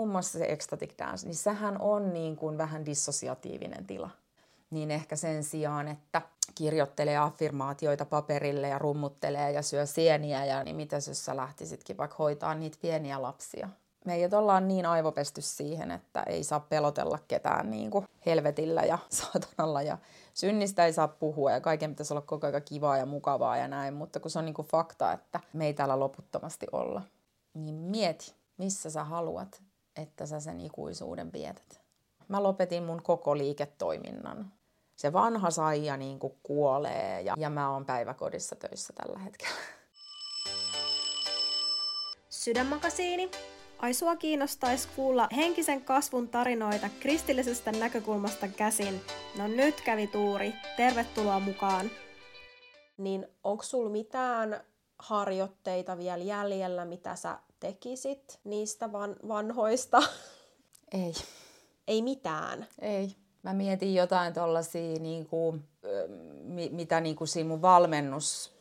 muun muassa se ecstatic dance, niin sehän on niin kuin vähän dissosiatiivinen tila. Niin ehkä sen sijaan, että kirjoittelee affirmaatioita paperille ja rummuttelee ja syö sieniä, ja niin mitä jos sä lähtisitkin vaikka hoitaa niitä pieniä lapsia. Meidät ollaan niin aivopesty siihen, että ei saa pelotella ketään niin kuin helvetillä ja saatanalla ja synnistä ei saa puhua ja kaiken pitäisi olla koko ajan kivaa ja mukavaa ja näin, mutta kun se on niin kuin fakta, että me ei täällä loputtomasti olla, niin mieti, missä sä haluat, että sä sen ikuisuuden vietät. Mä lopetin mun koko liiketoiminnan. Se vanha saija niin kuin kuolee ja, ja mä oon päiväkodissa töissä tällä hetkellä. Sydänmakasiini. Ai sua kiinnostaisi kuulla henkisen kasvun tarinoita kristillisestä näkökulmasta käsin. No nyt kävi tuuri. Tervetuloa mukaan. Niin onko sulla mitään harjoitteita vielä jäljellä, mitä sä tekisit niistä van- vanhoista? Ei. Ei mitään. Ei. Mä mietin jotain tuollaisia, niinku, mitä niinku siinä mun valmennus,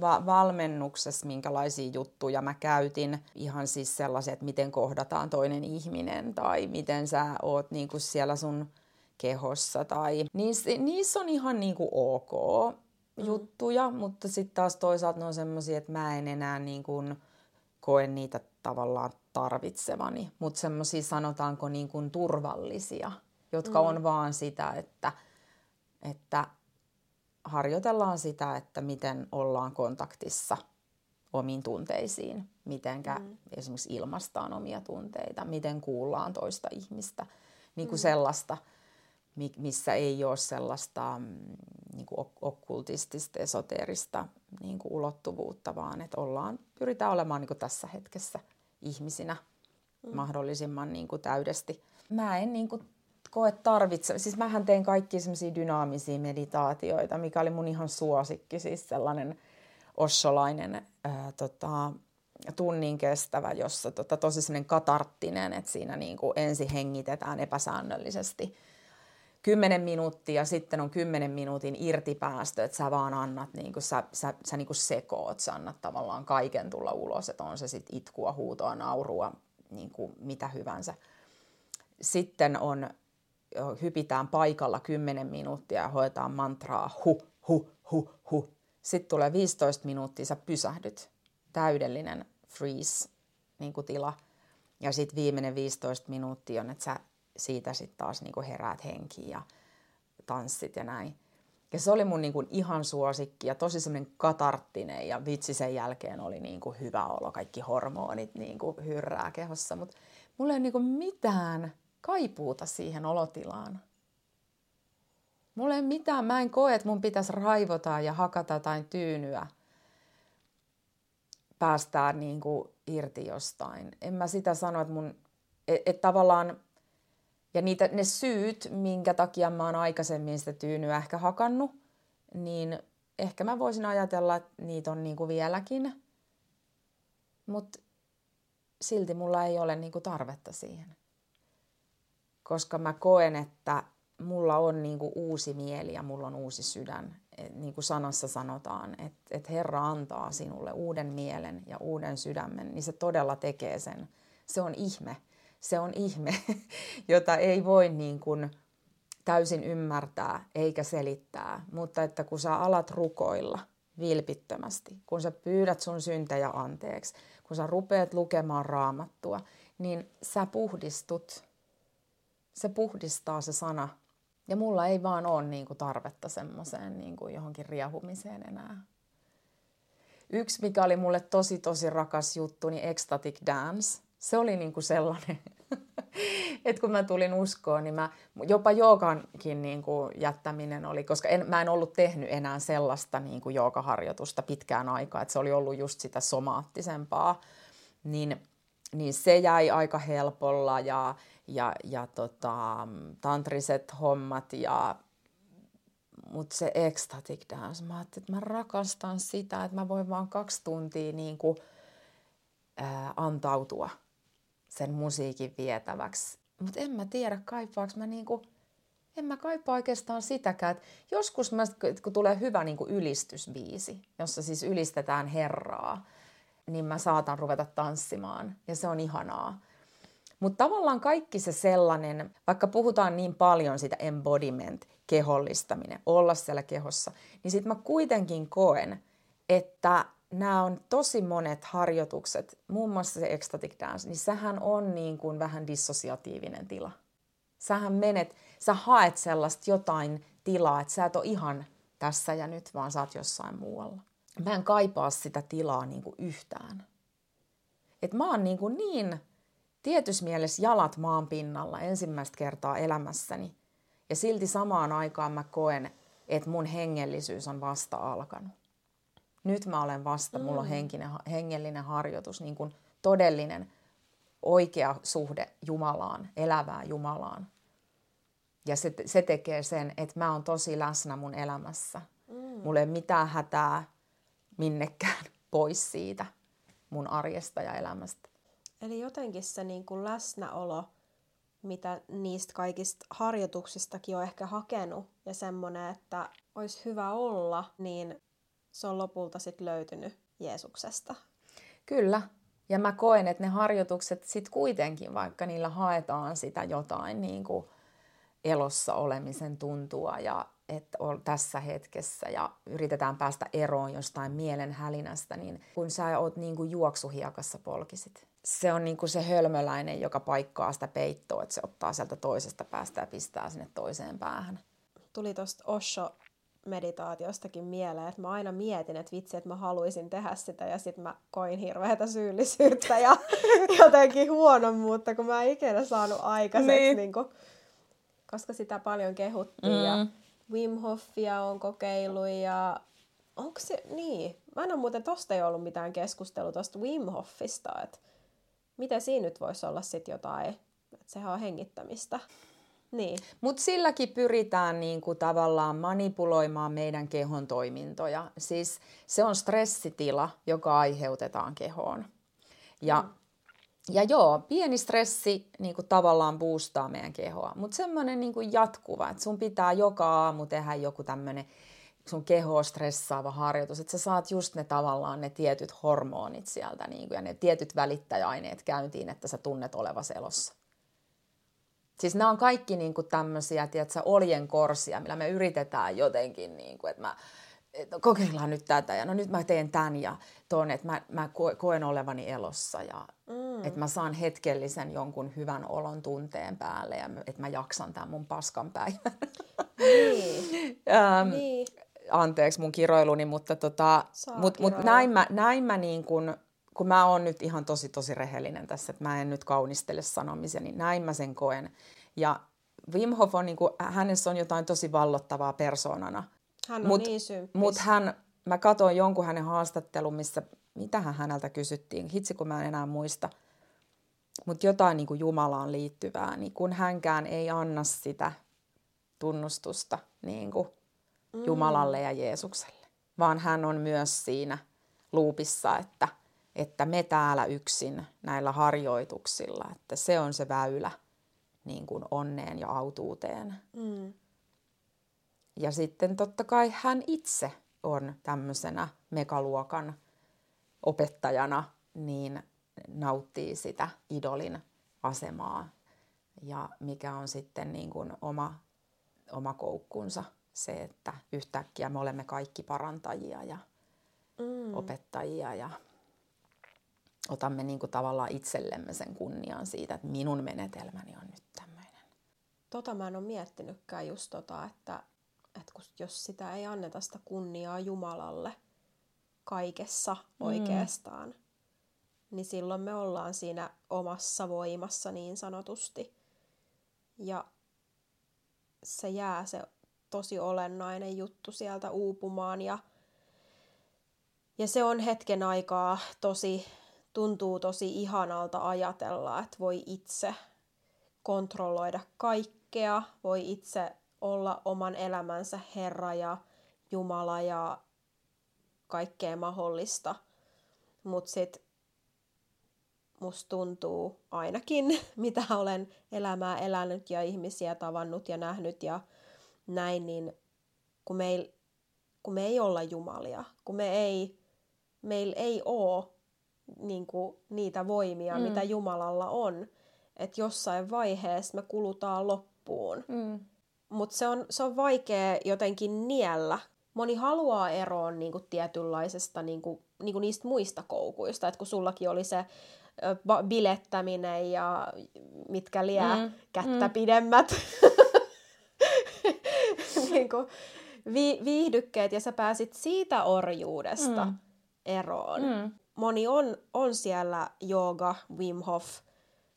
va- valmennuksessa, minkälaisia juttuja mä käytin. Ihan siis sellaisia, että miten kohdataan toinen ihminen tai miten sä oot niinku siellä sun kehossa. Tai niissä, niissä on ihan niinku ok mm. juttuja, mutta sitten taas toisaalta ne on semmoisia, että mä en enää niinku koe niitä tavallaan tarvitsevani. Mutta semmoisia sanotaanko niinku turvallisia jotka mm. on vaan sitä, että, että harjoitellaan sitä, että miten ollaan kontaktissa omiin tunteisiin, mitenkä mm. esimerkiksi ilmastaan omia tunteita, miten kuullaan toista ihmistä, niin kuin mm. sellaista, missä ei ole sellaista mm, niin kuin okkultistista, esoteerista niin kuin ulottuvuutta, vaan että ollaan, pyritään olemaan niin kuin tässä hetkessä ihmisinä mm. mahdollisimman niin kuin täydesti. Mä en niin kuin koe tarvitse. Siis mähän tein kaikki semmoisia dynaamisia meditaatioita, mikä oli mun ihan suosikki, siis sellainen ossolainen ää, tota, tunnin kestävä, jossa tota, tosi semmoinen katarttinen, että siinä niin kuin ensin hengitetään epäsäännöllisesti kymmenen minuuttia, sitten on kymmenen minuutin irtipäästö, että sä vaan annat, niin kuin sä, sä, sä niin kuin sekoot, sä annat tavallaan kaiken tulla ulos, että on se sitten itkua, huutoa, naurua, niin kuin mitä hyvänsä. Sitten on hypitään paikalla 10 minuuttia ja hoetaan mantraa hu, hu, hu, hu. Sitten tulee 15 minuuttia, sä pysähdyt. Täydellinen freeze niin kuin tila. Ja sitten viimeinen 15 minuuttia on, että sä siitä sitten taas niin kuin heräät henkiin ja tanssit ja näin. Ja se oli mun niin kuin ihan suosikki ja tosi semmoinen katarttinen ja vitsi sen jälkeen oli niin kuin hyvä olo, kaikki hormonit niin kuin hyrrää kehossa. Mutta mulla ei niin kuin mitään kaipuuta siihen olotilaan. Mulla ei mitään, mä en koe, että mun pitäisi raivota ja hakata jotain tyynyä päästää niin kuin irti jostain. En mä sitä sano, että mun, että et tavallaan, ja niitä, ne syyt, minkä takia mä oon aikaisemmin sitä tyynyä ehkä hakannut, niin ehkä mä voisin ajatella, että niitä on niin kuin vieläkin, mutta silti mulla ei ole niin kuin tarvetta siihen koska mä koen, että mulla on niin kuin uusi mieli ja mulla on uusi sydän. Et niin kuin sanassa sanotaan, että, että Herra antaa sinulle uuden mielen ja uuden sydämen, niin se todella tekee sen. Se on ihme. Se on ihme, jota ei voi niin kuin täysin ymmärtää eikä selittää, mutta että kun sä alat rukoilla vilpittömästi, kun sä pyydät sun syntejä anteeksi, kun sä rupeat lukemaan raamattua, niin sä puhdistut se puhdistaa se sana. Ja mulla ei vaan ole niin kuin tarvetta semmoiseen niin kuin johonkin riehumiseen enää. Yksi, mikä oli mulle tosi tosi rakas juttu, niin Ecstatic Dance. Se oli niin kuin sellainen, että kun mä tulin uskoon, niin mä, jopa joogankin niin kuin jättäminen oli, koska en, mä en ollut tehnyt enää sellaista niin kuin joogaharjoitusta pitkään aikaa, että se oli ollut just sitä somaattisempaa, niin, niin se jäi aika helpolla ja ja, ja tota, tantriset hommat ja mutta se ecstatic dance, mä ajattelin, että mä rakastan sitä, että mä voin vaan kaksi tuntia niin kuin, ää, antautua sen musiikin vietäväksi. Mutta en mä tiedä, kaipaaks mä niinku, en mä kaipaa oikeastaan sitäkään. Et joskus mä, kun tulee hyvä niinku ylistysbiisi, jossa siis ylistetään Herraa, niin mä saatan ruveta tanssimaan ja se on ihanaa. Mutta tavallaan kaikki se sellainen, vaikka puhutaan niin paljon sitä embodiment, kehollistaminen, olla siellä kehossa, niin sitten mä kuitenkin koen, että nämä on tosi monet harjoitukset, muun muassa se ecstatic dance, niin sehän on niin kuin vähän dissosiatiivinen tila. Sähän menet, sä haet sellaista jotain tilaa, että sä et ole ihan tässä ja nyt, vaan sä oot jossain muualla. Mä en kaipaa sitä tilaa niin kuin yhtään. Et mä oon niin, kuin niin tietyssä mielessä jalat maan pinnalla ensimmäistä kertaa elämässäni. Ja silti samaan aikaan mä koen, että mun hengellisyys on vasta alkanut. Nyt mä olen vasta, mulla on mm. henkinen, hengellinen harjoitus, niin kuin todellinen oikea suhde Jumalaan, elävää Jumalaan. Ja se, se tekee sen, että mä oon tosi läsnä mun elämässä. Mm. Mulla ei ole mitään hätää minnekään pois siitä mun arjesta ja elämästä. Eli jotenkin se niin kuin läsnäolo, mitä niistä kaikista harjoituksistakin on ehkä hakenut, ja semmoinen, että olisi hyvä olla, niin se on lopulta sitten löytynyt Jeesuksesta. Kyllä. Ja mä koen, että ne harjoitukset sitten kuitenkin, vaikka niillä haetaan sitä jotain niin kuin elossa olemisen tuntua ja että on tässä hetkessä ja yritetään päästä eroon jostain mielen hälinästä, niin kun sä oot niin kuin juoksuhiakassa polkisit. Se on niin kuin se hölmöläinen, joka paikkaa sitä peittoa, että se ottaa sieltä toisesta päästä ja pistää sinne toiseen päähän. Tuli tuosta Osho meditaatiostakin mieleen, että mä aina mietin, että vitsi, että mä haluaisin tehdä sitä ja sitten mä koin hirveätä syyllisyyttä ja jotenkin huonommuutta, kun mä en ikinä saanut aikaiseksi, niin. Niin kuin, koska sitä paljon kehuttiin mm. ja Wim Hofia on kokeillut ja onko se, niin, mä en ole muuten tosta ei ollut mitään keskustelua tosta Wim Hofista, että miten siinä nyt voisi olla sitten jotain, että sehän on hengittämistä. Niin. Mutta silläkin pyritään niinku tavallaan manipuloimaan meidän kehon toimintoja. Siis se on stressitila, joka aiheutetaan kehoon. Ja, mm. ja joo, pieni stressi niinku tavallaan boostaa meidän kehoa, mutta semmoinen niinku jatkuva, että sun pitää joka aamu tehdä joku tämmöinen sun kehoa stressaava harjoitus, että sä saat just ne tavallaan ne tietyt hormonit sieltä niinku, ja ne tietyt välittäjäaineet käyntiin, että sä tunnet olevasi elossa. Siis nämä on kaikki niin kuin tämmöisiä, tiedätkö, oljen korsia, millä me yritetään jotenkin, niin kuin, että mä, että kokeillaan nyt tätä ja no nyt mä teen tämän ja tuon, että mä, mä koen olevani elossa ja mm. että mä saan hetkellisen jonkun hyvän olon tunteen päälle ja että mä jaksan tämän mun paskan päivän. Niin. ähm, niin. Anteeksi mun kiroiluni, mutta tota, mut, mut näin mä, näin mä niin kuin, kun mä oon nyt ihan tosi tosi rehellinen tässä, että mä en nyt kaunistele sanomisia, niin näin mä sen koen. Ja Wim Hof on, niin kuin, hänessä on jotain tosi vallottavaa persoonana. Hän on mut, niin symppis. Mut hän, mä katsoin jonkun hänen haastattelun, missä, mitähän häneltä kysyttiin, hitsi kun mä en enää muista. Mutta jotain niin kuin Jumalaan liittyvää, niin kun hänkään ei anna sitä tunnustusta niin kuin mm. Jumalalle ja Jeesukselle, vaan hän on myös siinä luupissa, että – että me täällä yksin näillä harjoituksilla, että se on se väylä niin kuin onneen ja autuuteen. Mm. Ja sitten totta kai hän itse on tämmöisenä megaluokan opettajana, niin nauttii sitä idolin asemaa. Ja mikä on sitten niin kuin oma, oma koukkunsa, se, että yhtäkkiä me olemme kaikki parantajia ja mm. opettajia ja otamme niin kuin tavallaan itsellemme sen kunnian siitä, että minun menetelmäni on nyt tämmöinen. Tota mä en ole miettinytkään just tota, että, että kun, jos sitä ei anneta sitä kunniaa Jumalalle kaikessa mm. oikeastaan, niin silloin me ollaan siinä omassa voimassa niin sanotusti. Ja se jää se tosi olennainen juttu sieltä uupumaan ja, ja se on hetken aikaa tosi tuntuu tosi ihanalta ajatella, että voi itse kontrolloida kaikkea, voi itse olla oman elämänsä Herra ja Jumala ja kaikkea mahdollista. Mutta sitten musta tuntuu ainakin, mitä olen elämää elänyt ja ihmisiä tavannut ja nähnyt ja näin, niin kun, meil, kun me ei olla jumalia, kun me ei, meillä ei ole niin kuin niitä voimia, mm. mitä Jumalalla on, että jossain vaiheessa me kulutaan loppuun. Mm. Mutta se on, se on vaikea jotenkin niellä. Moni haluaa eroon niinku tietynlaisesta niinku, niinku niistä muista koukuista. Et kun sullakin oli se bilettäminen ja mitkä liää Mm, kättä mm. pidemmät niinku, vi- viihdykkeet ja sä pääsit siitä orjuudesta Mm. eroon. Mm. Moni on, on siellä jooga, Wim Hof,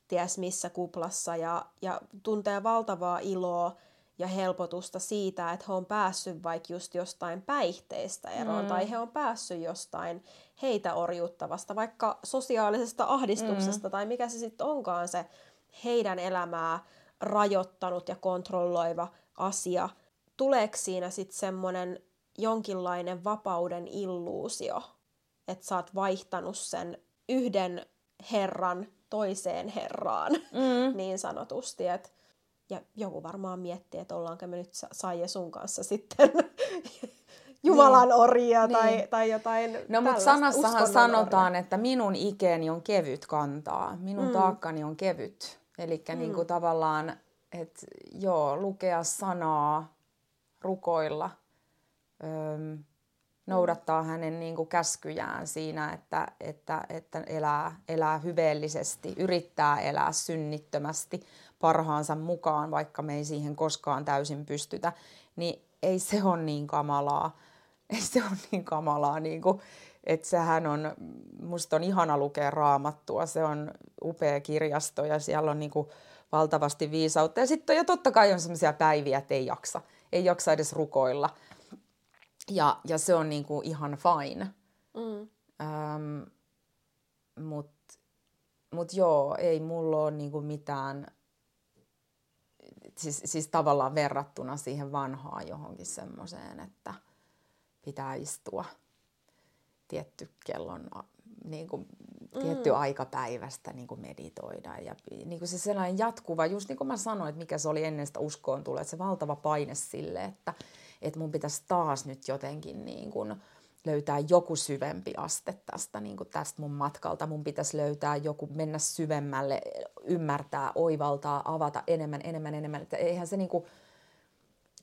ties missä kuplassa ja, ja tuntee valtavaa iloa ja helpotusta siitä, että he on päässyt vaikka just jostain päihteistä eroon Mm. tai he on päässyt jostain heitä orjuuttavasta, vaikka sosiaalisesta ahdistuksesta tai mikä se sitten onkaan se heidän elämää rajoittanut ja kontrolloiva asia. Tuleeko siinä sitten semmoinen jonkinlainen vapauden illuusio, että sä oot vaihtanut sen yhden herran toiseen herraan, Mm. niin sanotusti. Et, ja joku varmaan miettii, että ollaanko me nyt Sa- Saija sun kanssa sitten Jumalan orjia tai, Niin. tai jotain No mutta sanassahan uskonnon sanotaan, että minun ikeni on kevyt kantaa, minun Mm. taakkani on kevyt. Eli mm. niin tavallaan, että joo, lukea sanaa, rukoilla, öm, noudattaa hänen niin kuin käskyjään siinä, että, että, että elää, elää hyveellisesti, yrittää elää synnittömästi parhaansa mukaan, vaikka me ei siihen koskaan täysin pystytä, niin ei se ole niin kamalaa. Ei se ole niin kamalaa, niin kuin, että sehän on, musta on ihana lukea raamattua, se on upea kirjasto ja siellä on niin kuin valtavasti viisautta. Ja sitten ja totta kai on sellaisia päiviä, että ei jaksa, ei jaksa edes rukoilla. Ja, ja se on niin kuin ihan fine. Mm. Ähm, Mutta mut joo, ei mulla ole niinku mitään, siis, siis tavallaan verrattuna siihen vanhaan johonkin semmoiseen, että pitää istua tietty kellon, niinku, tietty aika päivästä niinku meditoida. Ja niinku se sellainen jatkuva, just niin kuin mä sanoin, että mikä se oli ennen sitä uskoon tulee, että se valtava paine sille, että, että mun pitäisi taas nyt jotenkin niin kuin, löytää joku syvempi aste tästä, niin kuin tästä mun matkalta. Mun pitäisi löytää joku, mennä syvemmälle, ymmärtää, oivaltaa, avata enemmän, enemmän, enemmän. Että eihän se niin kuin,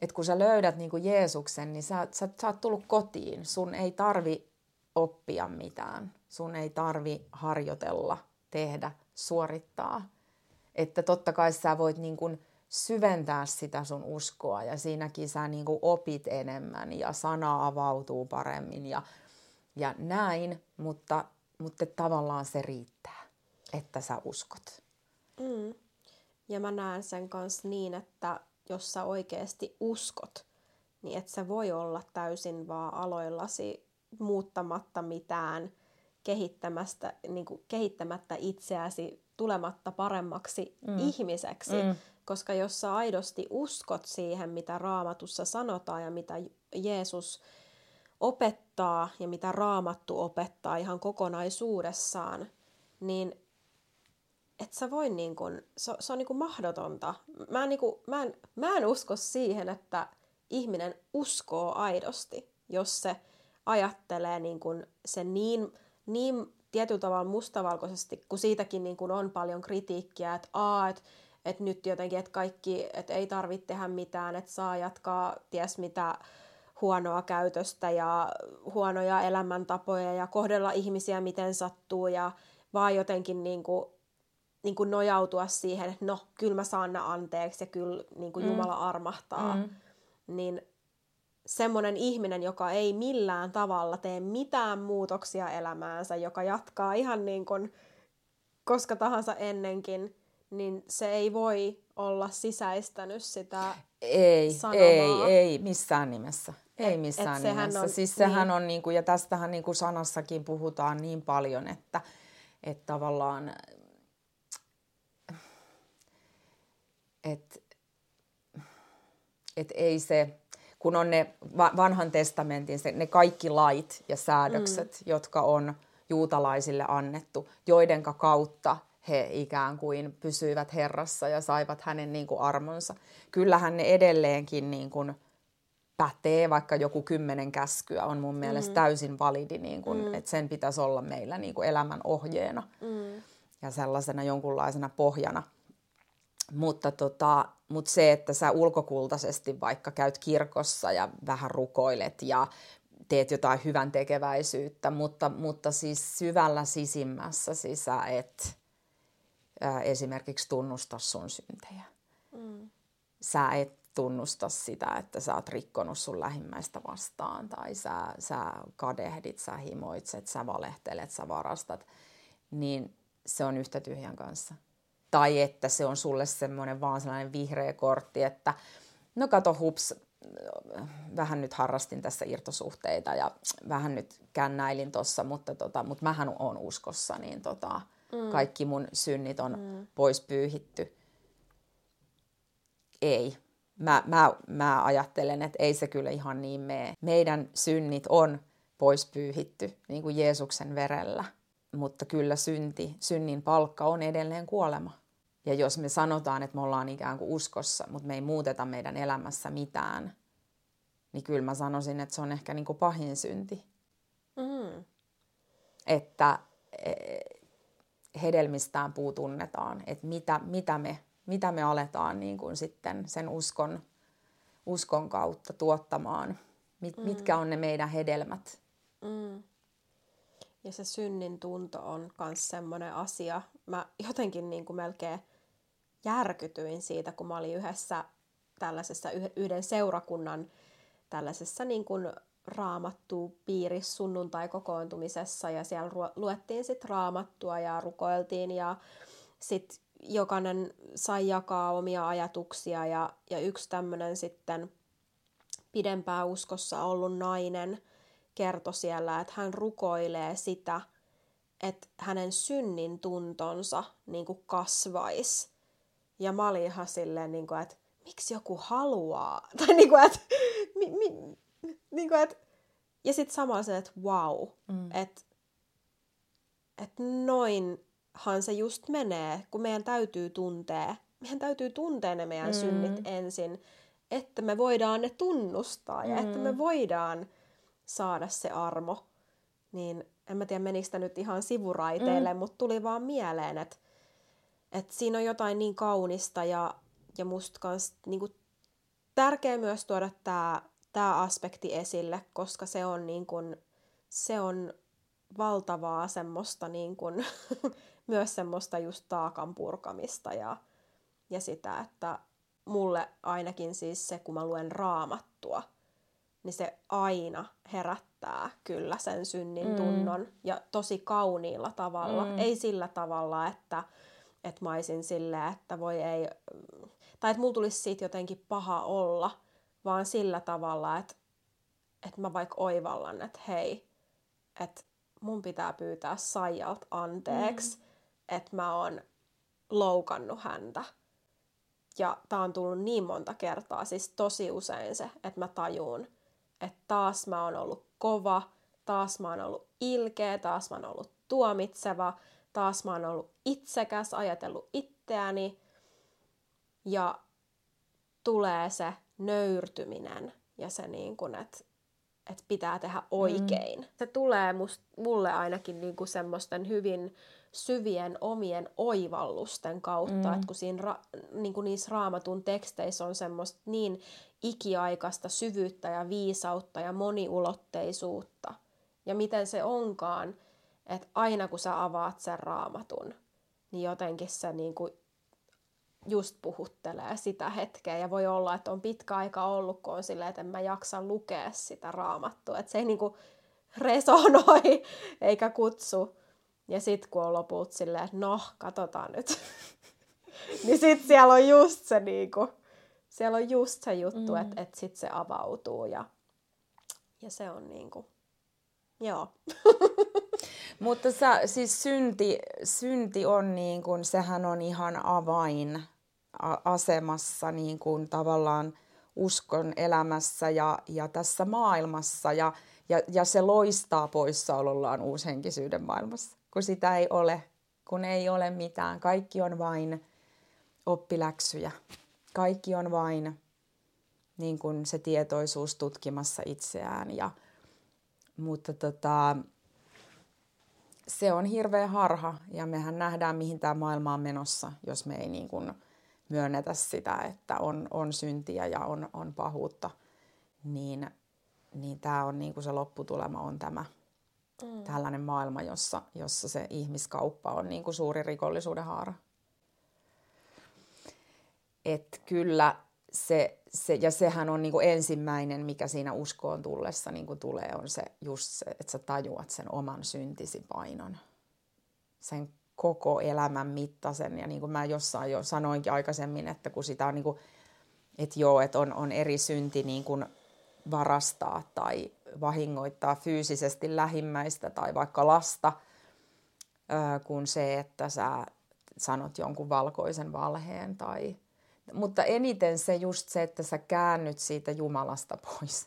että kun sä löydät niin kuin Jeesuksen, niin sä, sä, sä oot tullut kotiin. Sun ei tarvi oppia mitään. Sun ei tarvi harjoitella, tehdä, suorittaa. Että totta kai sä voit niin kuin syventää sitä sun uskoa ja siinäkin sä niin kuin opit enemmän ja sana avautuu paremmin ja, ja näin, mutta, mutta tavallaan se riittää, että sä uskot. Mm. Ja mä näen sen kanssa niin, että jos sä oikeasti uskot, niin et sä voi olla täysin vaan aloillasi muuttamatta mitään, kehittämästä, niin kuin kehittämättä itseäsi, tulematta paremmaksi mm. ihmiseksi. Mm. Koska jos sä aidosti uskot siihen, mitä raamatussa sanotaan ja mitä Jeesus opettaa ja mitä raamattu opettaa ihan kokonaisuudessaan, niin et sä voi niin kun, se, se on niin kun mahdotonta. Mä en, niin kun, mä, en, mä en usko siihen, että ihminen uskoo aidosti, jos se ajattelee niin kun se niin, niin tietyllä tavalla mustavalkoisesti, kun siitäkin niin kun on paljon kritiikkiä, että aa, että et nyt jotenkin, että kaikki, että ei tarvitse tehdä mitään, että saa jatkaa ties mitä huonoa käytöstä ja huonoja elämäntapoja ja kohdella ihmisiä miten sattuu ja vaan jotenkin niin kuin, niin kuin nojautua siihen, että no, kyllä mä saan ne anteeksi ja kyllä niin kuin mm. Jumala armahtaa. Mm. Niin semmoinen ihminen, joka ei millään tavalla tee mitään muutoksia elämäänsä, joka jatkaa ihan niin kuin koska tahansa ennenkin, niin se ei voi olla sisäistänyt sitä Ei, sanomaa. ei, ei missään nimessä. Ei Et- missään et nimessä. on- siis sehän niin. on, niin kuin, ja tästähän niin kuin sanassakin puhutaan niin paljon, että, että tavallaan, että et ei se, kun on ne va- vanhan testamentin, se, ne kaikki lait ja säädökset, mm. jotka on juutalaisille annettu, joidenka kautta he ikään kuin pysyivät Herrassa ja saivat hänen niin kuin armonsa. Kyllähän ne edelleenkin niin kuin pätee, vaikka joku kymmenen käskyä on mun mielestä mm. täysin validi, niin kuin, mm. että sen pitäisi olla meillä niin kuin elämän ohjeena mm. ja sellaisena jonkunlaisena pohjana. mutta, tota, mutta se, että sä ulkokultaisesti vaikka käyt kirkossa ja vähän rukoilet ja teet jotain hyvän tekeväisyyttä, mutta, mutta siis syvällä sisimmässä siis sä et ää, esimerkiksi tunnusta sun syntejä. Mm. Sä et tunnusta sitä, että sä oot rikkonut sun lähimmäistä vastaan tai sä, sä kadehdit, sä himoitset, sä valehtelet, sä varastat, niin se on yhtä tyhjän kanssa. Tai että se on sulle semmoinen vaan sellainen vihreä kortti, että no kato hups, vähän nyt harrastin tässä irtosuhteita ja vähän nyt kännäilin tossa, mutta, tota, mutta mähän on uskossa, niin tota, mm. kaikki mun synnit on mm. pois pyyhitty. Ei. Mä, mä, mä ajattelen, että ei se kyllä ihan niin mene. Meidän synnit on pois pyyhitty, niin kuin Jeesuksen verellä. Mutta kyllä synti, synnin palkka on edelleen kuolema. Ja jos me sanotaan, että me ollaan ikään kuin uskossa, mutta me ei muuteta meidän elämässä mitään, niin kyllä mä sanoisin, että se on ehkä niin kuin pahin synti. Mm. Että e, hedelmistään puu tunnetaan, että mitä, mitä, me, mitä me aletaan niin kuin sitten sen uskon, uskon kautta tuottamaan. Mit, mm. Mitkä on ne meidän hedelmät. Mm. Ja se synnin tunto on myös semmoinen asia. Mä jotenkin niin kuin melkein järkytyin siitä, kun mä olin yhdessä tällaisessa yhden seurakunnan tällaisessa niin kuin raamattu piirissä sunnuntai-kokoontumisessa ja siellä luettiin sitten raamattua ja rukoiltiin ja sitten jokainen sai jakaa omia ajatuksia ja, ja yksi tämmöinen sitten pidempää uskossa ollut nainen kertoi siellä, että hän rukoilee sitä, että hänen synnin tuntonsa niin kasvaisi ja mä olin ihan silleen, niin kuin, että miksi joku haluaa? Tai niin kuin, että, mi, mi, niin kuin, että ja sitten samalla se, että wow, mm. että et noinhan se just menee, kun meidän täytyy tuntea, meidän täytyy tuntea ne meidän mm. synnit ensin, että me voidaan ne tunnustaa mm. ja että me mm. voidaan saada se armo. Niin en mä tiedä menikö sitä nyt ihan sivuraiteille, mm. mutta tuli vaan mieleen, että et siinä on jotain niin kaunista ja, ja musta kans niinku, tärkeä myös tuoda tämä tää aspekti esille, koska se on, niin kun, se on valtavaa semmoista niin kun, myös semmoista just taakan purkamista ja, ja sitä, että mulle ainakin siis se, kun mä luen raamattua, niin se aina herättää kyllä sen synnin mm. tunnon mm. ja tosi kauniilla tavalla. Mm. Ei sillä tavalla, että että mä olisin silleen, että voi ei, tai että mulla tulisi siitä jotenkin paha olla, vaan sillä tavalla, että, että mä vaikka oivallan, että hei, että mun pitää pyytää Saijalt anteeksi, mm. että mä oon loukannut häntä. Ja tää on tullut niin monta kertaa, siis tosi usein se, että mä tajuun, että taas mä oon ollut kova, taas mä oon ollut ilkeä, taas mä oon ollut tuomitseva, taas mä oon ollut itsekäs, ajatellut itseäni ja tulee se nöyrtyminen ja se niin kuin, että et pitää tehdä oikein. Mm. Se tulee must, mulle ainakin niin kuin semmoisten hyvin syvien omien oivallusten kautta, mm. että kun siinä ra, niin kuin niissä raamatun teksteissä on semmoista niin ikiaikaista syvyyttä ja viisautta ja moniulotteisuutta. Ja miten se onkaan, että aina kun sä avaat sen raamatun, niin jotenkin se niin kuin just puhuttelee sitä hetkeä. Ja voi olla, että on pitkä aika ollut, kun on silleen, että en mä jaksa lukea sitä raamattua. Että se ei niin kuin resonoi eikä kutsu. Ja sitten kun on loput silleen, että no, katsotaan nyt. niin sitten siellä on just se niinku, siellä on just se juttu, mm. että et sitten se avautuu ja, ja se on niinku, joo. Mutta sä, siis synti, synti on niin kuin, sehän on ihan avain asemassa niin kuin tavallaan uskon elämässä ja, ja tässä maailmassa ja, ja, ja se loistaa poissaolollaan uushenkisyyden maailmassa, kun sitä ei ole, kun ei ole mitään. Kaikki on vain oppiläksyjä. Kaikki on vain niin kuin se tietoisuus tutkimassa itseään. Ja, mutta tota, se on hirveä harha ja mehän nähdään, mihin tämä maailma on menossa, jos me ei niin kuin myönnetä sitä, että on, on syntiä ja on, on pahuutta, niin, niin tämä on niin kuin se lopputulema on tämä mm. tällainen maailma, jossa, jossa se ihmiskauppa on niin kuin suuri rikollisuuden haara. Et kyllä se, se, ja sehän on niin kuin ensimmäinen, mikä siinä uskoon tullessa niin kuin tulee, on se just se, että sä tajuat sen oman syntisi painon. Sen koko elämän mittaisen. Ja niin kuin mä jossain jo sanoinkin aikaisemmin, että kun sitä on niin kuin, että joo, että on, on eri synti niin kuin varastaa tai vahingoittaa fyysisesti lähimmäistä tai vaikka lasta, kuin se, että sä sanot jonkun valkoisen valheen. Tai... Mutta eniten se just se, että sä käännyt siitä Jumalasta pois.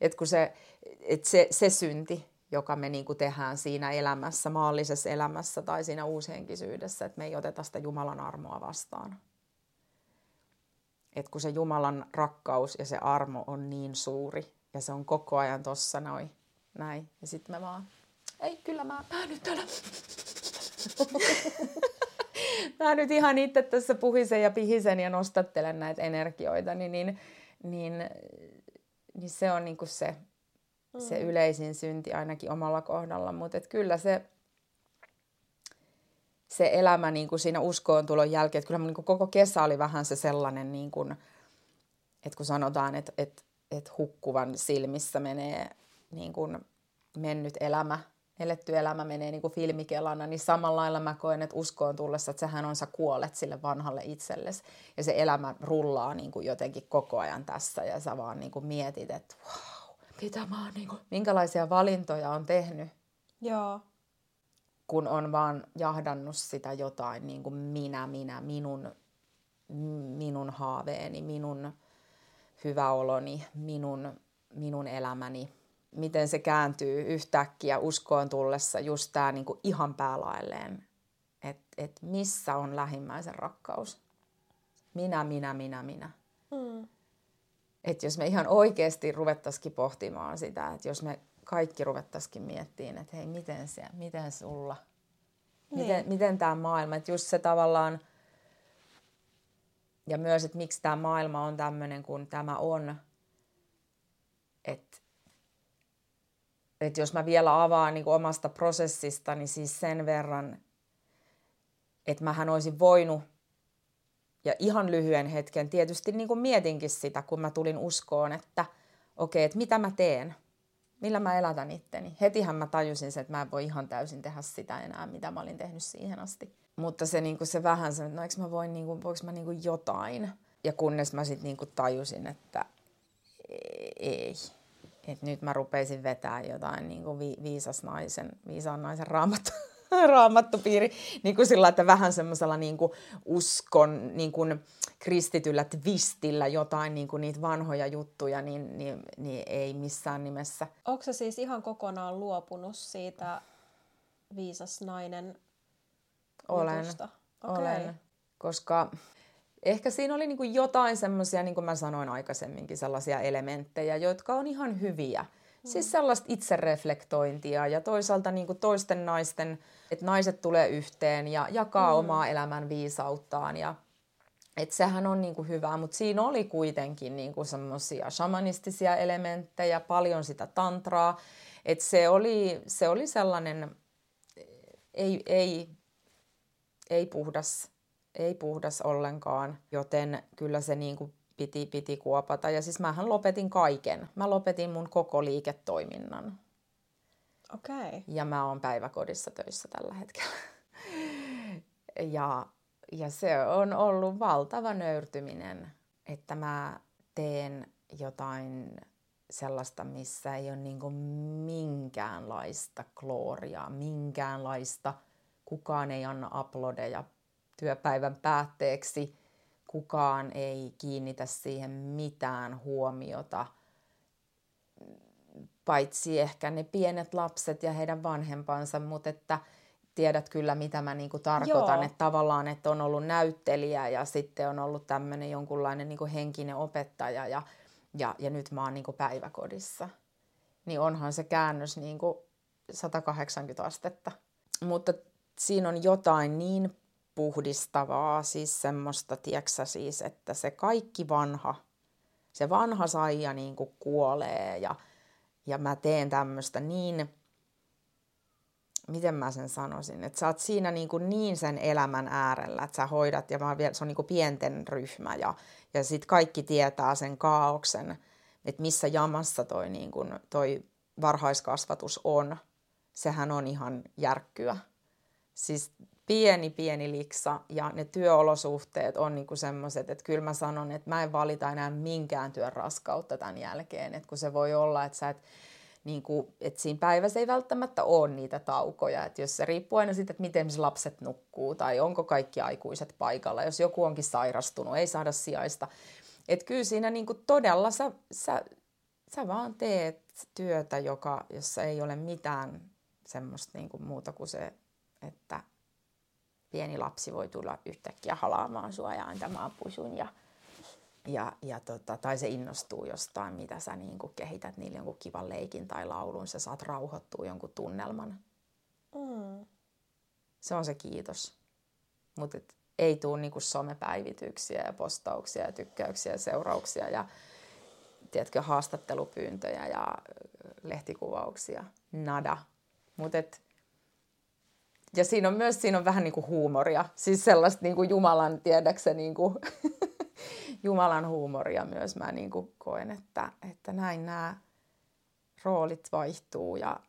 Et kun se, et se, se synti, joka me niin kuin tehdään siinä elämässä, maallisessa elämässä tai siinä uushenkisyydessä, että me ei oteta sitä Jumalan armoa vastaan. Et kun se Jumalan rakkaus ja se armo on niin suuri ja se on koko ajan tossa noin, näin. Ja sitten me vaan, ei kyllä mä, mä nyt täällä. mä nyt ihan itse tässä puhisen ja pihisen ja nostattelen näitä energioita, niin, niin, niin, niin se on niinku se, se mm. yleisin synti ainakin omalla kohdalla. Mutta kyllä se, se elämä niin kuin siinä uskoon tulon jälkeen, että kyllä niin kuin koko kesä oli vähän se sellainen, niin kuin, että kun sanotaan, että, että, että hukkuvan silmissä menee niin kuin mennyt elämä, eletty elämä menee niin kuin filmikelana, niin samalla lailla mä koen, että uskoon tullessa, että sehän on sä kuolet sille vanhalle itsellesi. Ja se elämä rullaa niin kuin jotenkin koko ajan tässä ja sä vaan niin kuin mietit, että wow, mitä mä oon, niin kuin, minkälaisia valintoja on tehnyt. Joo. Kun on vaan jahdannut sitä jotain, niin kuin minä, minä, minun, minun haaveeni, minun hyväoloni, minun, minun elämäni. Miten se kääntyy yhtäkkiä uskoon tullessa just tämä niin ihan päälailleen, että et missä on lähimmäisen rakkaus. Minä, minä, minä, minä. Mm että jos me ihan oikeasti ruvettaisikin pohtimaan sitä, että jos me kaikki ruvettaisikin miettimään, että hei, miten se, miten sulla, niin. miten, miten tämä maailma, että just se tavallaan, ja myös, että miksi tämä maailma on tämmöinen kuin tämä on, että että jos mä vielä avaan niin omasta prosessista, niin siis sen verran, että mähän olisin voinut ja ihan lyhyen hetken tietysti niin kuin mietinkin sitä, kun mä tulin uskoon, että okei, okay, että mitä mä teen, millä mä elätän itteni. Hetihän mä tajusin sen, että mä en voi ihan täysin tehdä sitä enää, mitä mä olin tehnyt siihen asti. Mutta se, niin kuin se vähän se, että no eikö mä voin, niin kuin, voiko mä niin kuin jotain. Ja kunnes mä sitten niin kuin tajusin, että ei. Että nyt mä rupeisin vetää jotain niin kuin vi- viisas naisen, viisaan naisen raamattu raamattupiiri, niin kuin sillä, että vähän semmoisella niin kuin uskon niin kuin kristityllä twistillä jotain niin kuin niitä vanhoja juttuja, niin, niin, niin ei missään nimessä. Onko se siis ihan kokonaan luopunut siitä viisas nainen Olen, okay. olen, koska ehkä siinä oli niin kuin jotain semmoisia, niin kuin mä sanoin aikaisemminkin, sellaisia elementtejä, jotka on ihan hyviä – Siis sellaista itsereflektointia ja toisaalta niin kuin toisten naisten, että naiset tulee yhteen ja jakaa mm. omaa elämän viisauttaan ja että sehän on niin kuin hyvä, mutta siinä oli kuitenkin niin kuin semmoisia shamanistisia elementtejä, paljon sitä tantraa, että se oli, se oli sellainen ei, ei, ei puhdas, ei puhdas ollenkaan, joten kyllä se niin kuin piti, piti kuopata. Ja siis mähän lopetin kaiken. Mä lopetin mun koko liiketoiminnan. Okei. Okay. Ja mä oon päiväkodissa töissä tällä hetkellä. ja, ja se on ollut valtava nöyrtyminen, että mä teen jotain sellaista, missä ei ole niin minkäänlaista klooria, minkäänlaista, kukaan ei anna uploadeja työpäivän päätteeksi – kukaan ei kiinnitä siihen mitään huomiota, paitsi ehkä ne pienet lapset ja heidän vanhempansa, mutta että tiedät kyllä, mitä mä niinku tarkoitan, Joo. että tavallaan, että on ollut näyttelijä ja sitten on ollut tämmöinen jonkunlainen niinku henkinen opettaja ja, ja, ja nyt mä oon niinku päiväkodissa. Niin onhan se käännös niinku 180 astetta. Mutta siinä on jotain niin puhdistavaa, siis semmoista, tieksä siis, että se kaikki vanha, se vanha saija niin kuin kuolee ja, ja mä teen tämmöistä niin, miten mä sen sanoisin, että sä oot siinä niin, kuin niin sen elämän äärellä, että sä hoidat ja mä vielä, se on niin kuin pienten ryhmä ja, ja sitten kaikki tietää sen kaauksen, että missä jamassa toi, niin kuin, toi varhaiskasvatus on. Sehän on ihan järkkyä. Siis pieni, pieni liksa ja ne työolosuhteet on niinku semmoiset, että kyllä mä sanon, että mä en valita enää minkään työn raskautta tämän jälkeen. Että kun se voi olla, että sä et, niinku, että siinä päivässä ei välttämättä ole niitä taukoja. Että jos se riippuu aina siitä, että miten se lapset nukkuu tai onko kaikki aikuiset paikalla. Jos joku onkin sairastunut, ei saada sijaista. Että kyllä siinä niinku todella sä, sä, sä vaan teet työtä, joka, jossa ei ole mitään semmoista niinku muuta kuin se, että pieni lapsi voi tulla yhtäkkiä halaamaan sua ja antamaan pusun ja, ja, ja tota, tai se innostuu jostain, mitä sä niin kuin kehität niille jonkun kivan leikin tai laulun, sä saat rauhoittua jonkun tunnelman. Mm. Se on se kiitos. Mutta ei tule niinku somepäivityksiä ja postauksia ja tykkäyksiä ja seurauksia ja tiedätkö, haastattelupyyntöjä ja lehtikuvauksia. Nada. Mutta ja siinä on myös siinä on vähän niin kuin huumoria, siis sellaista niin kuin Jumalan, tiedäksä, niin kuin Jumalan huumoria myös mä niin kuin koen, että, että näin nämä roolit vaihtuu ja,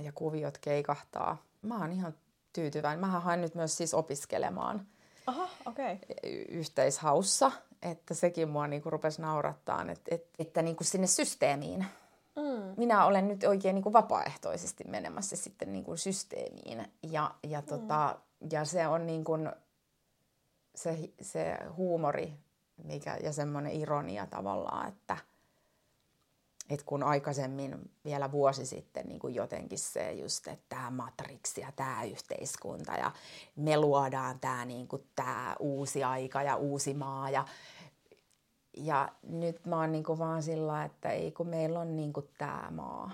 ja kuviot keikahtaa. Mä oon ihan tyytyväinen. Mä hain nyt myös siis opiskelemaan Aha, okay. yhteishaussa, että sekin mua niin kuin rupesi naurattaa, että, että, että niin kuin sinne systeemiin Mm. Minä olen nyt oikein niin kuin vapaaehtoisesti menemässä sitten niin kuin systeemiin. Ja, ja, mm. tota, ja se on niin kuin se, se huumori mikä, ja semmoinen ironia tavallaan, että, että kun aikaisemmin vielä vuosi sitten niin kuin jotenkin se just, että tämä matriksi ja tämä yhteiskunta ja me luodaan tämä, niin kuin, uusi aika ja uusi maa ja ja nyt mä oon niinku vaan sillä, että ei kun meillä on niinku tämä maa.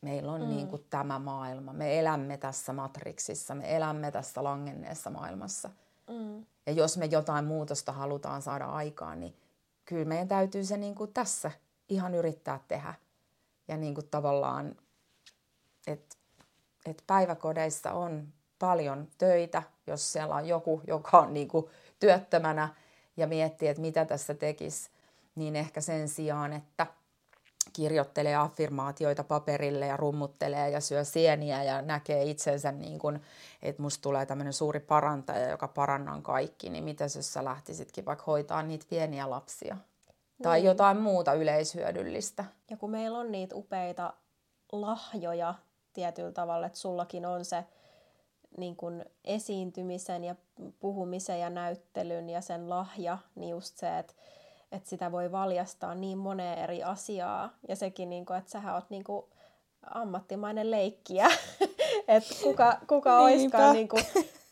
Meillä on mm. niinku tämä maailma. Me elämme tässä matriksissa, me elämme tässä langenneessa maailmassa. Mm. Ja jos me jotain muutosta halutaan saada aikaan, niin kyllä meidän täytyy se niinku tässä ihan yrittää tehdä. Ja niinku tavallaan, että et päiväkodeissa on paljon töitä, jos siellä on joku, joka on niinku työttömänä ja miettii, että mitä tässä tekisi niin ehkä sen sijaan, että kirjoittelee affirmaatioita paperille ja rummuttelee ja syö sieniä ja näkee itsensä niin kuin, että musta tulee tämmöinen suuri parantaja, joka parannan kaikki, niin mitä jos sä lähtisitkin vaikka hoitaa niitä pieniä lapsia? Niin. Tai jotain muuta yleishyödyllistä. Ja kun meillä on niitä upeita lahjoja tietyllä tavalla, että sullakin on se niin kuin esiintymisen ja puhumisen ja näyttelyn ja sen lahja, niin just se, että että sitä voi valjastaa niin moneen eri asiaa. Ja sekin, niin kuin, että sähän oot niin kuin, ammattimainen leikkiä. että kuka, kuka oiskaan niin kuin,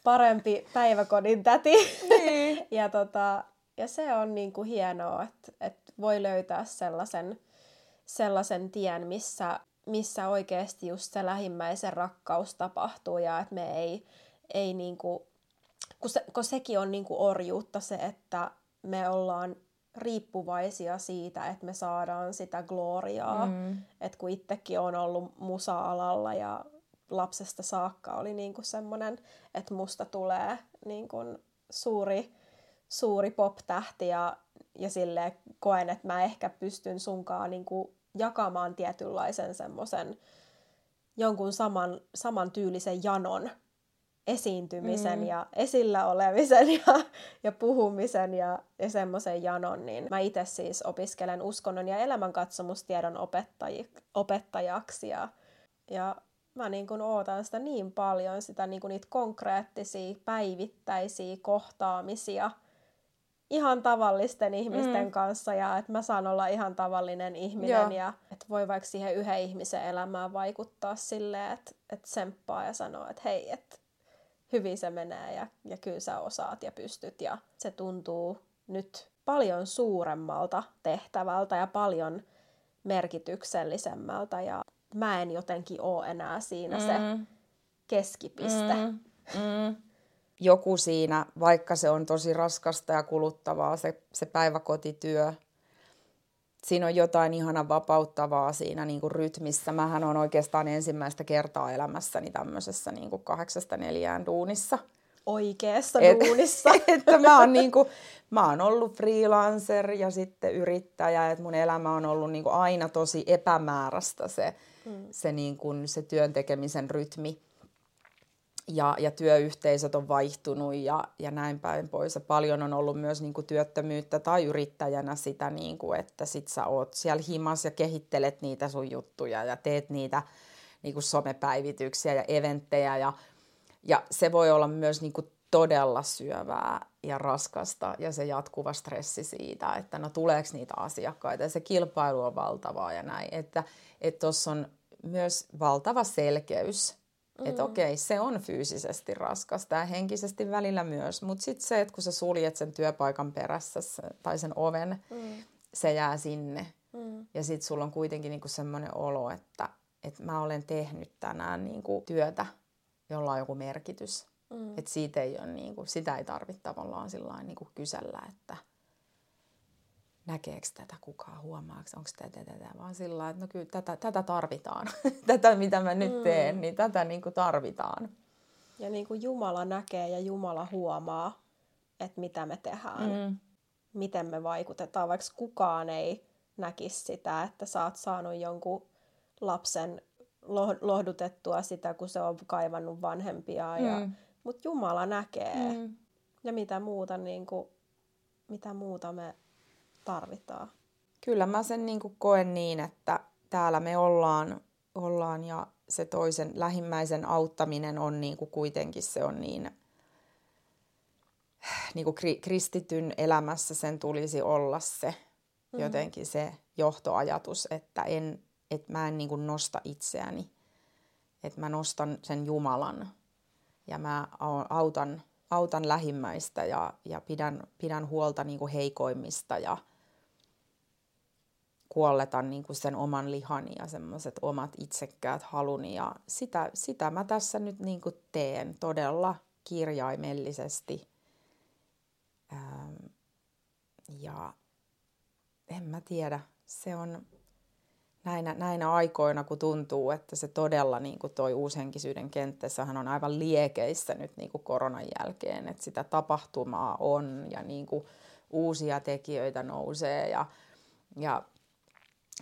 parempi päiväkodin täti. Niin. ja, tota, ja se on niin kuin, hienoa, että, että voi löytää sellaisen, sellaisen tien, missä, missä oikeasti just se lähimmäisen rakkaus tapahtuu ja että me ei, ei niin kuin, kun, se, kun sekin on niin kuin orjuutta se, että me ollaan riippuvaisia siitä, että me saadaan sitä gloriaa. Mm. Että kun itsekin on ollut musa-alalla ja lapsesta saakka oli niinku semmoinen, että musta tulee niinku suuri, suuri pop-tähti ja, ja sille koen, että mä ehkä pystyn sunkaan niinku jakamaan tietynlaisen semmoisen jonkun saman, saman tyylisen janon esiintymisen mm. ja esillä olemisen ja, ja puhumisen ja, ja semmoisen janon, niin mä itse siis opiskelen uskonnon ja elämänkatsomustiedon opettaji, opettajaksi ja, ja mä niin kun ootan sitä niin paljon, sitä niin kun niitä konkreettisia, päivittäisiä kohtaamisia ihan tavallisten ihmisten mm. kanssa ja että mä saan olla ihan tavallinen ihminen Joo. ja että voi vaikka siihen yhden ihmisen elämään vaikuttaa silleen, että, että tsemppaa ja sanoo, että hei, että hyvin se menee ja, ja kyllä sä osaat ja pystyt ja se tuntuu nyt paljon suuremmalta tehtävältä ja paljon merkityksellisemmältä ja mä en jotenkin ole enää siinä mm. se keskipiste. Mm. Mm. joku siinä, vaikka se on tosi raskasta ja kuluttavaa se, se päiväkotityö, siinä on jotain ihana vapauttavaa siinä niin kuin rytmissä. Mähän on oikeastaan ensimmäistä kertaa elämässäni tämmöisessä niin kuin kahdeksasta neljään duunissa. Oikeassa Et, duunissa. että mä oon, niin kuin, mä oon ollut freelancer ja sitten yrittäjä, että mun elämä on ollut niin kuin aina tosi epämääräistä se, mm. se, niin kuin, se työn tekemisen rytmi ja, ja työyhteisöt on vaihtunut ja, ja näin päin pois. Ja paljon on ollut myös niin kuin työttömyyttä tai yrittäjänä sitä, niin kuin, että sit sä oot siellä himas ja kehittelet niitä sun juttuja ja teet niitä niin kuin somepäivityksiä ja eventtejä. Ja, ja se voi olla myös niin kuin todella syövää ja raskasta ja se jatkuva stressi siitä, että no tuleeko niitä asiakkaita ja se kilpailu on valtavaa ja näin. Että tuossa on myös valtava selkeys Mm. Että okei, se on fyysisesti raskasta ja henkisesti välillä myös, mutta sitten se, että kun sä suljet sen työpaikan perässä tai sen oven, mm. se jää sinne. Mm. Ja sitten sulla on kuitenkin niinku semmoinen olo, että, että mä olen tehnyt tänään niinku työtä, jolla on joku merkitys. Mm. Että siitä ei ole, niinku, sitä ei tarvitse tavallaan niinku kysellä, että – näkeekö tätä kukaan, huomaako, onko tätä, tätä, vaan sillä että no kyllä tätä, tätä tarvitaan. tätä, mitä mä nyt teen, mm. niin tätä niin kuin tarvitaan. Ja niin kuin Jumala näkee ja Jumala huomaa, että mitä me tehdään, mm. miten me vaikutetaan, vaikka kukaan ei näkisi sitä, että sä oot saanut jonkun lapsen lohdutettua sitä, kun se on kaivannut vanhempia. Mm. Ja, mutta Jumala näkee. Mm. Ja mitä muuta, niin kuin, mitä muuta me tarvitaan. Kyllä mä sen niin kuin koen niin, että täällä me ollaan, ollaan ja se toisen lähimmäisen auttaminen on niin kuin kuitenkin se on niin, niin kuin kristityn elämässä sen tulisi olla se mm. jotenkin se johtoajatus, että, en, että mä en niin kuin nosta itseäni, että mä nostan sen Jumalan ja mä autan, autan lähimmäistä ja, ja pidän, pidän huolta niin kuin heikoimmista ja, kuolleta niin kuin sen oman lihani ja semmoiset omat itsekkäät haluni. Ja sitä, sitä mä tässä nyt niin kuin teen todella kirjaimellisesti. Ähm, ja en mä tiedä, se on näinä, näinä aikoina, kun tuntuu, että se todella niin kuin toi uushenkisyyden kenttässähän on aivan liekeissä nyt niin kuin koronan jälkeen, että sitä tapahtumaa on ja niin kuin uusia tekijöitä nousee ja, ja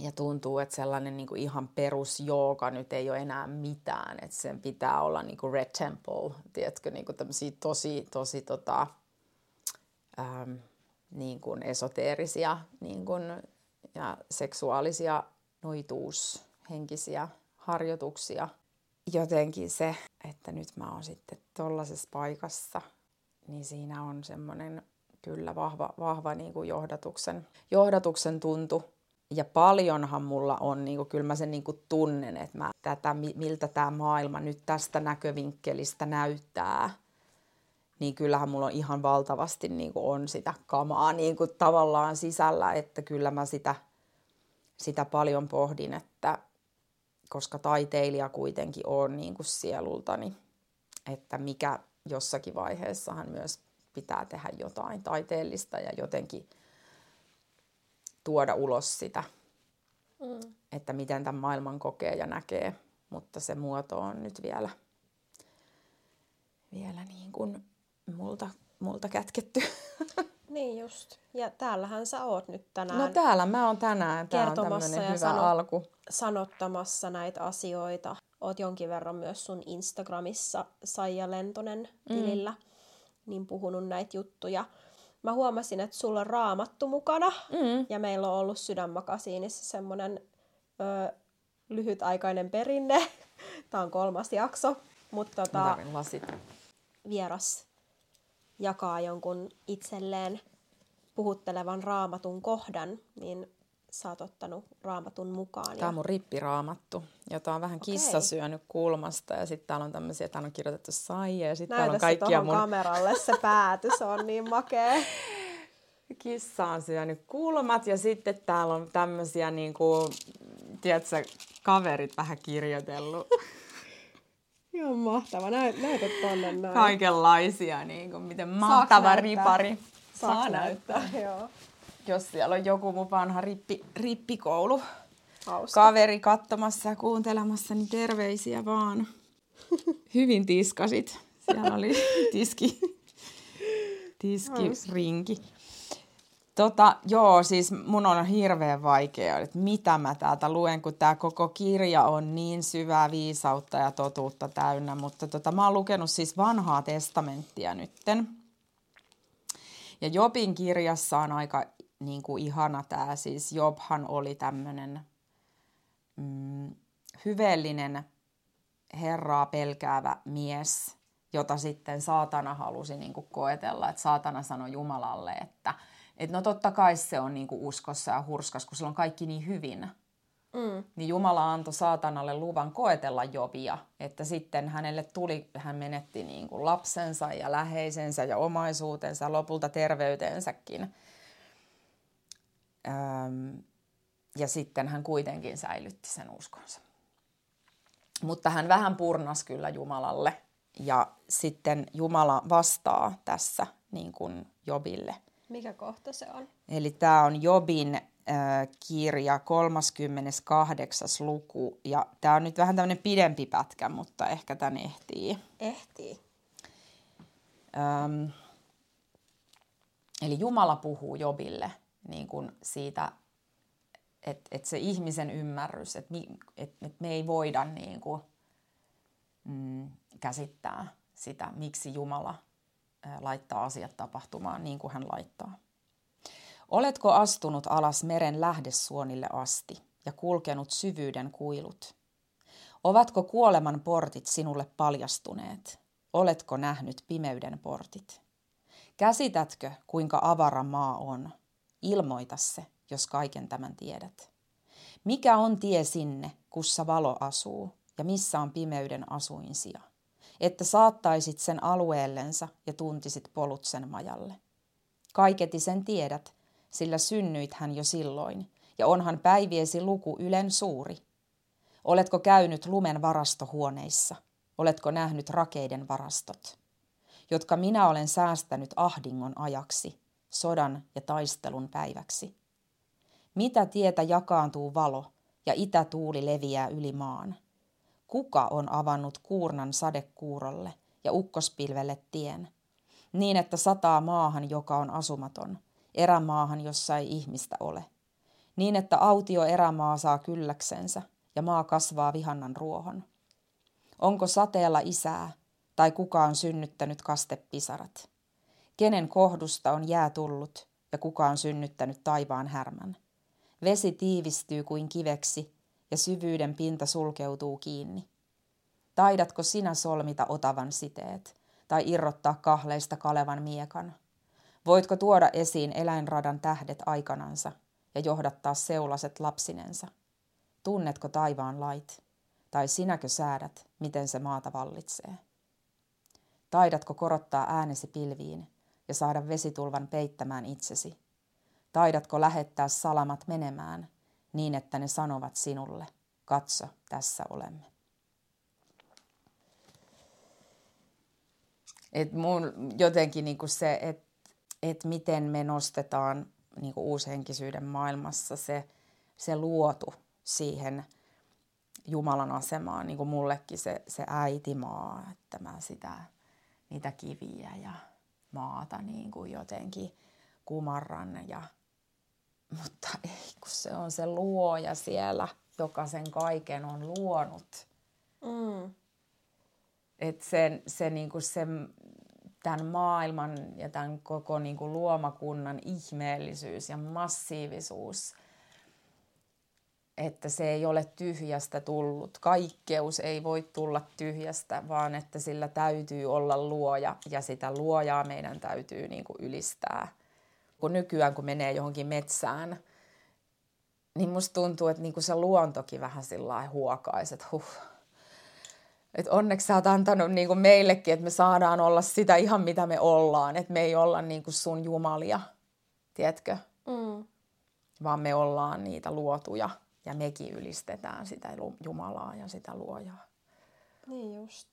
ja tuntuu, että sellainen niin kuin ihan perusjooga nyt ei ole enää mitään, että sen pitää olla niin kuin Red Temple, tiedätkö, niin kuin tämmöisiä tosi, tosi tota, ähm, niin kuin esoteerisia niin kuin, ja seksuaalisia noituushenkisiä harjoituksia. Jotenkin se, että nyt mä oon sitten tollaisessa paikassa, niin siinä on semmoinen kyllä vahva, vahva niin kuin johdatuksen, johdatuksen tuntu ja paljonhan mulla on, niin kuin, kyllä mä sen niin kuin tunnen, että mä tätä, miltä tämä maailma nyt tästä näkövinkkelistä näyttää, niin kyllähän mulla on ihan valtavasti niin kuin on sitä kamaa niin kuin tavallaan sisällä, että kyllä mä sitä, sitä paljon pohdin, että koska taiteilija kuitenkin on niin kuin sielultani, että mikä jossakin vaiheessahan myös pitää tehdä jotain taiteellista ja jotenkin – tuoda ulos sitä, mm. että miten tämän maailman kokee ja näkee, mutta se muoto on nyt vielä, vielä niin kuin multa, multa kätketty. Niin just. Ja täällähän sä oot nyt tänään. No täällä mä oon tänään. Tää kertomassa on ja hyvä sano, alku. sanottamassa näitä asioita. Oot jonkin verran myös sun Instagramissa Saija Lentonen tilillä mm. niin puhunut näitä juttuja mä huomasin, että sulla on raamattu mukana mm. ja meillä on ollut Sydänmakasiinissa semmoinen ö, lyhytaikainen perinne. Tämä on kolmas jakso, mutta tota, vieras jakaa jonkun itselleen puhuttelevan raamatun kohdan, niin sä oot ottanut raamatun mukaan. Tämä on mun rippiraamattu, jota on vähän kissa okay. syönyt kulmasta ja sitten täällä on tämmöisiä, täällä on kirjoitettu saija ja sitten täällä on kaikkia mun... kameralle se pääty, se on niin makea. Kissa on syönyt kulmat ja sitten täällä on tämmöisiä niin kuin, tiedätkö, kaverit vähän kirjoitellut. Ihan mahtava. Näyt, näytä tonne noin. Kaikenlaisia, niin kuin, miten mahtava näyttää? ripari. Saaks Saa näyttää. Joo. Jos siellä on joku mun vanha rippi, rippikoulu Hauska. kaveri katsomassa ja kuuntelemassa, niin terveisiä vaan. Hyvin tiskasit. Siellä oli tiski, tiskirinki. Tota, joo, siis mun on hirveän vaikea, että mitä mä täältä luen, kun tämä koko kirja on niin syvää viisautta ja totuutta täynnä. Mutta tota, mä oon lukenut siis vanhaa testamenttia nytten. Ja Jobin kirjassa on aika niin kuin ihana tämä, siis Jobhan oli tämmöinen mm, hyveellinen, Herraa pelkäävä mies, jota sitten saatana halusi niin kuin koetella. Että saatana sanoi Jumalalle, että et no totta kai se on niin kuin uskossa ja hurskas, kun sillä on kaikki niin hyvin. Mm. Niin Jumala antoi saatanalle luvan koetella Jobia, että sitten hänelle tuli, hän menetti niin kuin lapsensa ja läheisensä ja omaisuutensa, lopulta terveytensäkin. Öm, ja sitten hän kuitenkin säilytti sen uskonsa. Mutta hän vähän purnas kyllä Jumalalle ja sitten Jumala vastaa tässä niin kuin Jobille. Mikä kohta se on? Eli tämä on Jobin äh, kirja 38. luku ja tämä on nyt vähän tämmöinen pidempi pätkä, mutta ehkä tän ehtii. Ehtii. Öm, eli Jumala puhuu Jobille niin kuin siitä, että et se ihmisen ymmärrys, että et, et me ei voida niin kuin, mm, käsittää sitä, miksi Jumala laittaa asiat tapahtumaan niin kuin hän laittaa. Oletko astunut alas meren lähdesuonille asti ja kulkenut syvyyden kuilut? Ovatko kuoleman portit sinulle paljastuneet? Oletko nähnyt pimeyden portit? Käsitätkö, kuinka avara maa on? Ilmoita se, jos kaiken tämän tiedät. Mikä on tie sinne, kussa valo asuu, ja missä on pimeyden asuinsija? Että saattaisit sen alueellensa ja tuntisit polut sen majalle. Kaiketi sen tiedät, sillä synnyit hän jo silloin, ja onhan päiviesi luku ylen suuri. Oletko käynyt lumen varastohuoneissa? Oletko nähnyt rakeiden varastot? Jotka minä olen säästänyt ahdingon ajaksi, sodan ja taistelun päiväksi. Mitä tietä jakaantuu valo ja itätuuli leviää yli maan? Kuka on avannut kuurnan sadekuurolle ja ukkospilvelle tien? Niin, että sataa maahan, joka on asumaton, erämaahan, jossa ei ihmistä ole. Niin, että autio erämaa saa kylläksensä ja maa kasvaa vihannan ruohon. Onko sateella isää, tai kuka on synnyttänyt kastepisarat? Kenen kohdusta on jää tullut, ja kuka on synnyttänyt taivaan härmän? Vesi tiivistyy kuin kiveksi, ja syvyyden pinta sulkeutuu kiinni. Taidatko sinä solmita otavan siteet, tai irrottaa kahleista kalevan miekan? Voitko tuoda esiin eläinradan tähdet aikanansa ja johdattaa seulaset lapsinensa? Tunnetko taivaan lait? Tai sinäkö säädät, miten se maata vallitsee? Taidatko korottaa äänesi pilviin ja saada vesitulvan peittämään itsesi? Taidatko lähettää salamat menemään niin, että ne sanovat sinulle, katso, tässä olemme. Et mun jotenkin niinku se, että et miten me nostetaan niinku uushenkisyyden maailmassa se, se luotu siihen Jumalan asemaan, niin kuin mullekin se, se äitimaa, että mä sitä, niitä kiviä ja maata niin kuin jotenkin kumarran. Ja, mutta ei, kun se on se luoja siellä, joka sen kaiken on luonut. Mm. Että se, se, niin kuin se, tämän maailman ja tämän koko niin kuin luomakunnan ihmeellisyys ja massiivisuus – että se ei ole tyhjästä tullut. Kaikkeus ei voi tulla tyhjästä, vaan että sillä täytyy olla luoja ja sitä luojaa meidän täytyy niin kuin ylistää. Kun nykyään kun menee johonkin metsään, niin musta tuntuu, että niin kuin se luontokin vähän sillä huokaisi, että huh. Et onneksi sä oot antanut niin kuin meillekin, että me saadaan olla sitä ihan mitä me ollaan, että me ei olla niin kuin sun jumalia, tiedätkö? Mm. Vaan me ollaan niitä luotuja ja mekin ylistetään sitä Jumalaa ja sitä luojaa. Niin just.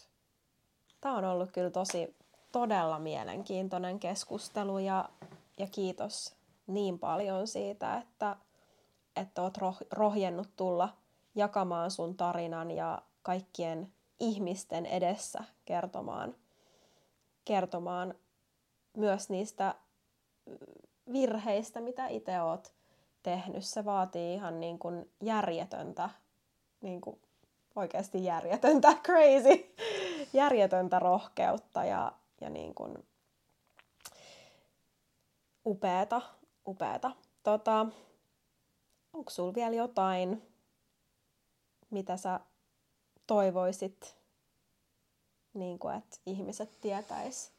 Tämä on ollut kyllä tosi todella mielenkiintoinen keskustelu ja, ja kiitos niin paljon siitä, että, että oot roh, rohjennut tulla jakamaan sun tarinan ja kaikkien ihmisten edessä kertomaan, kertomaan myös niistä virheistä, mitä itse oot tehnyt. Se vaatii ihan niin kuin järjetöntä, niin kuin oikeasti järjetöntä, crazy, järjetöntä rohkeutta ja, ja niin kuin upeeta, upeeta. Tota, onko sulla vielä jotain, mitä sä toivoisit, niin kuin, että ihmiset tietäis?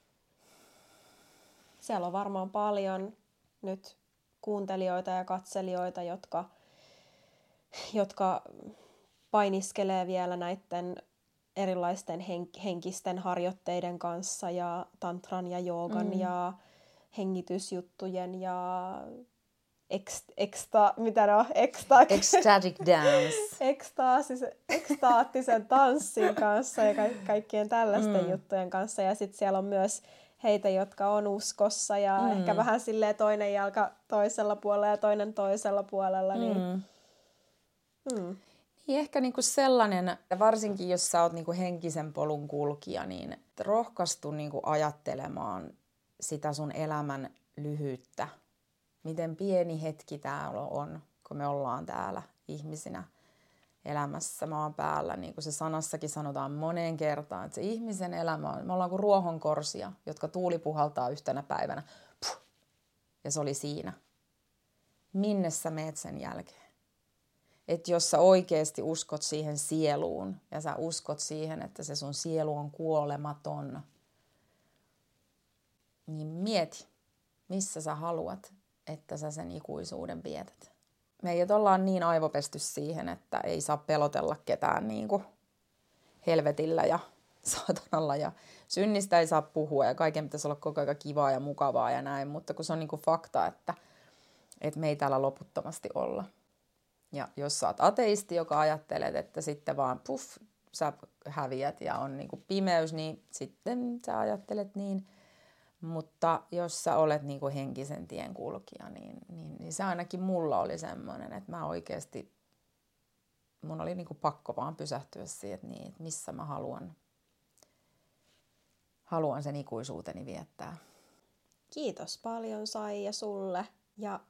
Siellä on varmaan paljon nyt kuuntelijoita ja katselijoita, jotka, jotka painiskelee vielä näiden erilaisten henkisten harjoitteiden kanssa ja tantran ja joogan mm. ja hengitysjuttujen ja ex, exta, mitä ne on? Exta, Ecstatic dance. Ekstaasis, ekstaattisen tanssin kanssa ja ka- kaikkien tällaisten mm. juttujen kanssa. Ja sitten siellä on myös heitä, jotka on uskossa ja mm. ehkä vähän silleen toinen jalka toisella puolella ja toinen toisella puolella. Niin, mm. Mm. Niin ehkä niinku sellainen, varsinkin jos sä oot niinku henkisen polun kulkija, niin rohkaistu niinku ajattelemaan sitä sun elämän lyhyyttä. Miten pieni hetki täällä on, kun me ollaan täällä ihmisinä elämässä maan päällä. Niin kuin se sanassakin sanotaan moneen kertaan, että se ihmisen elämä on, me ollaan kuin ruohonkorsia, jotka tuuli puhaltaa yhtenä päivänä. Puh, ja se oli siinä. Minne sä meet sen jälkeen? Että jos sä oikeasti uskot siihen sieluun ja sä uskot siihen, että se sun sielu on kuolematon, niin mieti, missä sä haluat, että sä sen ikuisuuden vietät. Meidät ollaan niin aivopesty siihen, että ei saa pelotella ketään niin kuin helvetillä ja saatanalla ja synnistä ei saa puhua ja kaiken pitäisi olla koko ajan kivaa ja mukavaa ja näin, mutta kun se on niin kuin fakta, että, että me ei täällä loputtomasti olla. Ja jos sä oot ateisti, joka ajattelet, että sitten vaan puff, sä häviät ja on niin kuin pimeys, niin sitten sä ajattelet niin. Mutta jos sä olet niin kuin henkisen tien kulkija, niin, niin, niin se ainakin mulla oli semmoinen, että mä oikeasti, mun oli niin kuin pakko vaan pysähtyä siihen, että, niin, että missä mä haluan, haluan sen ikuisuuteni viettää. Kiitos paljon Sai ja sulle ja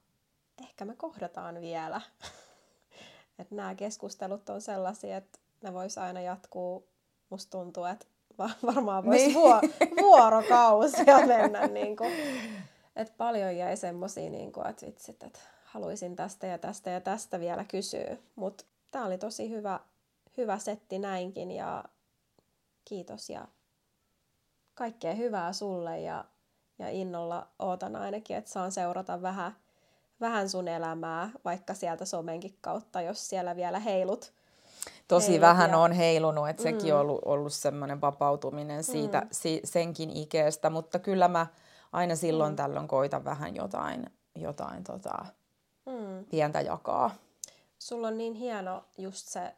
ehkä me kohdataan vielä. että nämä keskustelut on sellaisia, että ne vois aina jatkuu. Musta tuntuu, että varmaan voisi niin. vuo, vuorokausia mennä. Niin kuin. Et paljon jäi semmoisia, niin kuin, että vitsit, että haluaisin tästä ja tästä ja tästä vielä kysyä. Mutta tämä oli tosi hyvä, hyvä setti näinkin ja kiitos ja kaikkea hyvää sulle ja, ja innolla ootan ainakin, että saan seurata vähän vähän sun elämää, vaikka sieltä somenkin kautta, jos siellä vielä heilut. Tosi heilut vähän ja... on heilunut, että mm. sekin on ollut, ollut semmoinen vapautuminen siitä, mm. si, senkin ikeestä, mutta kyllä mä aina silloin mm. tällöin koitan vähän jotain, jotain tota, mm. pientä jakaa. Sulla on niin hieno just se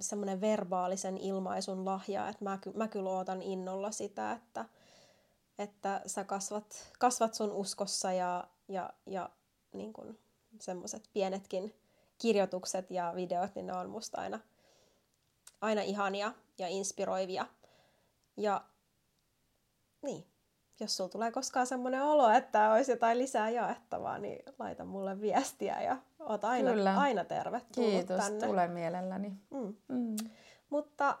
semmoinen verbaalisen ilmaisun lahja, että mä, mä kyllä ootan innolla sitä, että, että sä kasvat, kasvat sun uskossa ja, ja, ja niin semmoiset pienetkin kirjoitukset ja videot, niin ne on musta aina, aina ihania ja inspiroivia. Ja niin, jos sulla tulee koskaan semmoinen olo, että olisi jotain lisää jaettavaa, niin laita mulle viestiä ja oot aina, Kyllä. aina tervetullut Kiitos, tänne. tulee mielelläni. Mm. Mm. Mutta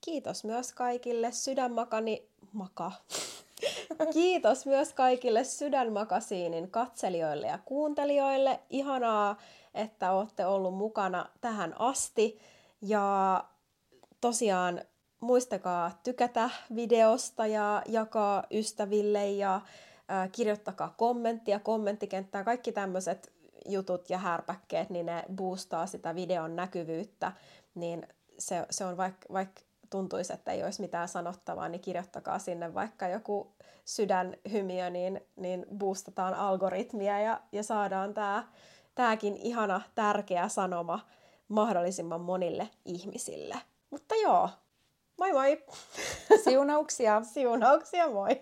kiitos myös kaikille sydänmakani maka. Kiitos myös kaikille Sydänmakasiinin katselijoille ja kuuntelijoille. Ihanaa, että olette ollut mukana tähän asti. Ja tosiaan muistakaa tykätä videosta ja jakaa ystäville ja kirjoittakaa kommenttia, kommenttikenttää, kaikki tämmöiset jutut ja härpäkkeet, niin ne boostaa sitä videon näkyvyyttä, niin se, se on vaikka vaik tuntuisi, että ei olisi mitään sanottavaa, niin kirjoittakaa sinne vaikka joku sydänhymiö, niin, niin boostataan algoritmia ja, ja saadaan tämä tämäkin ihana tärkeä sanoma mahdollisimman monille ihmisille. Mutta joo, Moi moi! Siunauksia! Siunauksia, moi!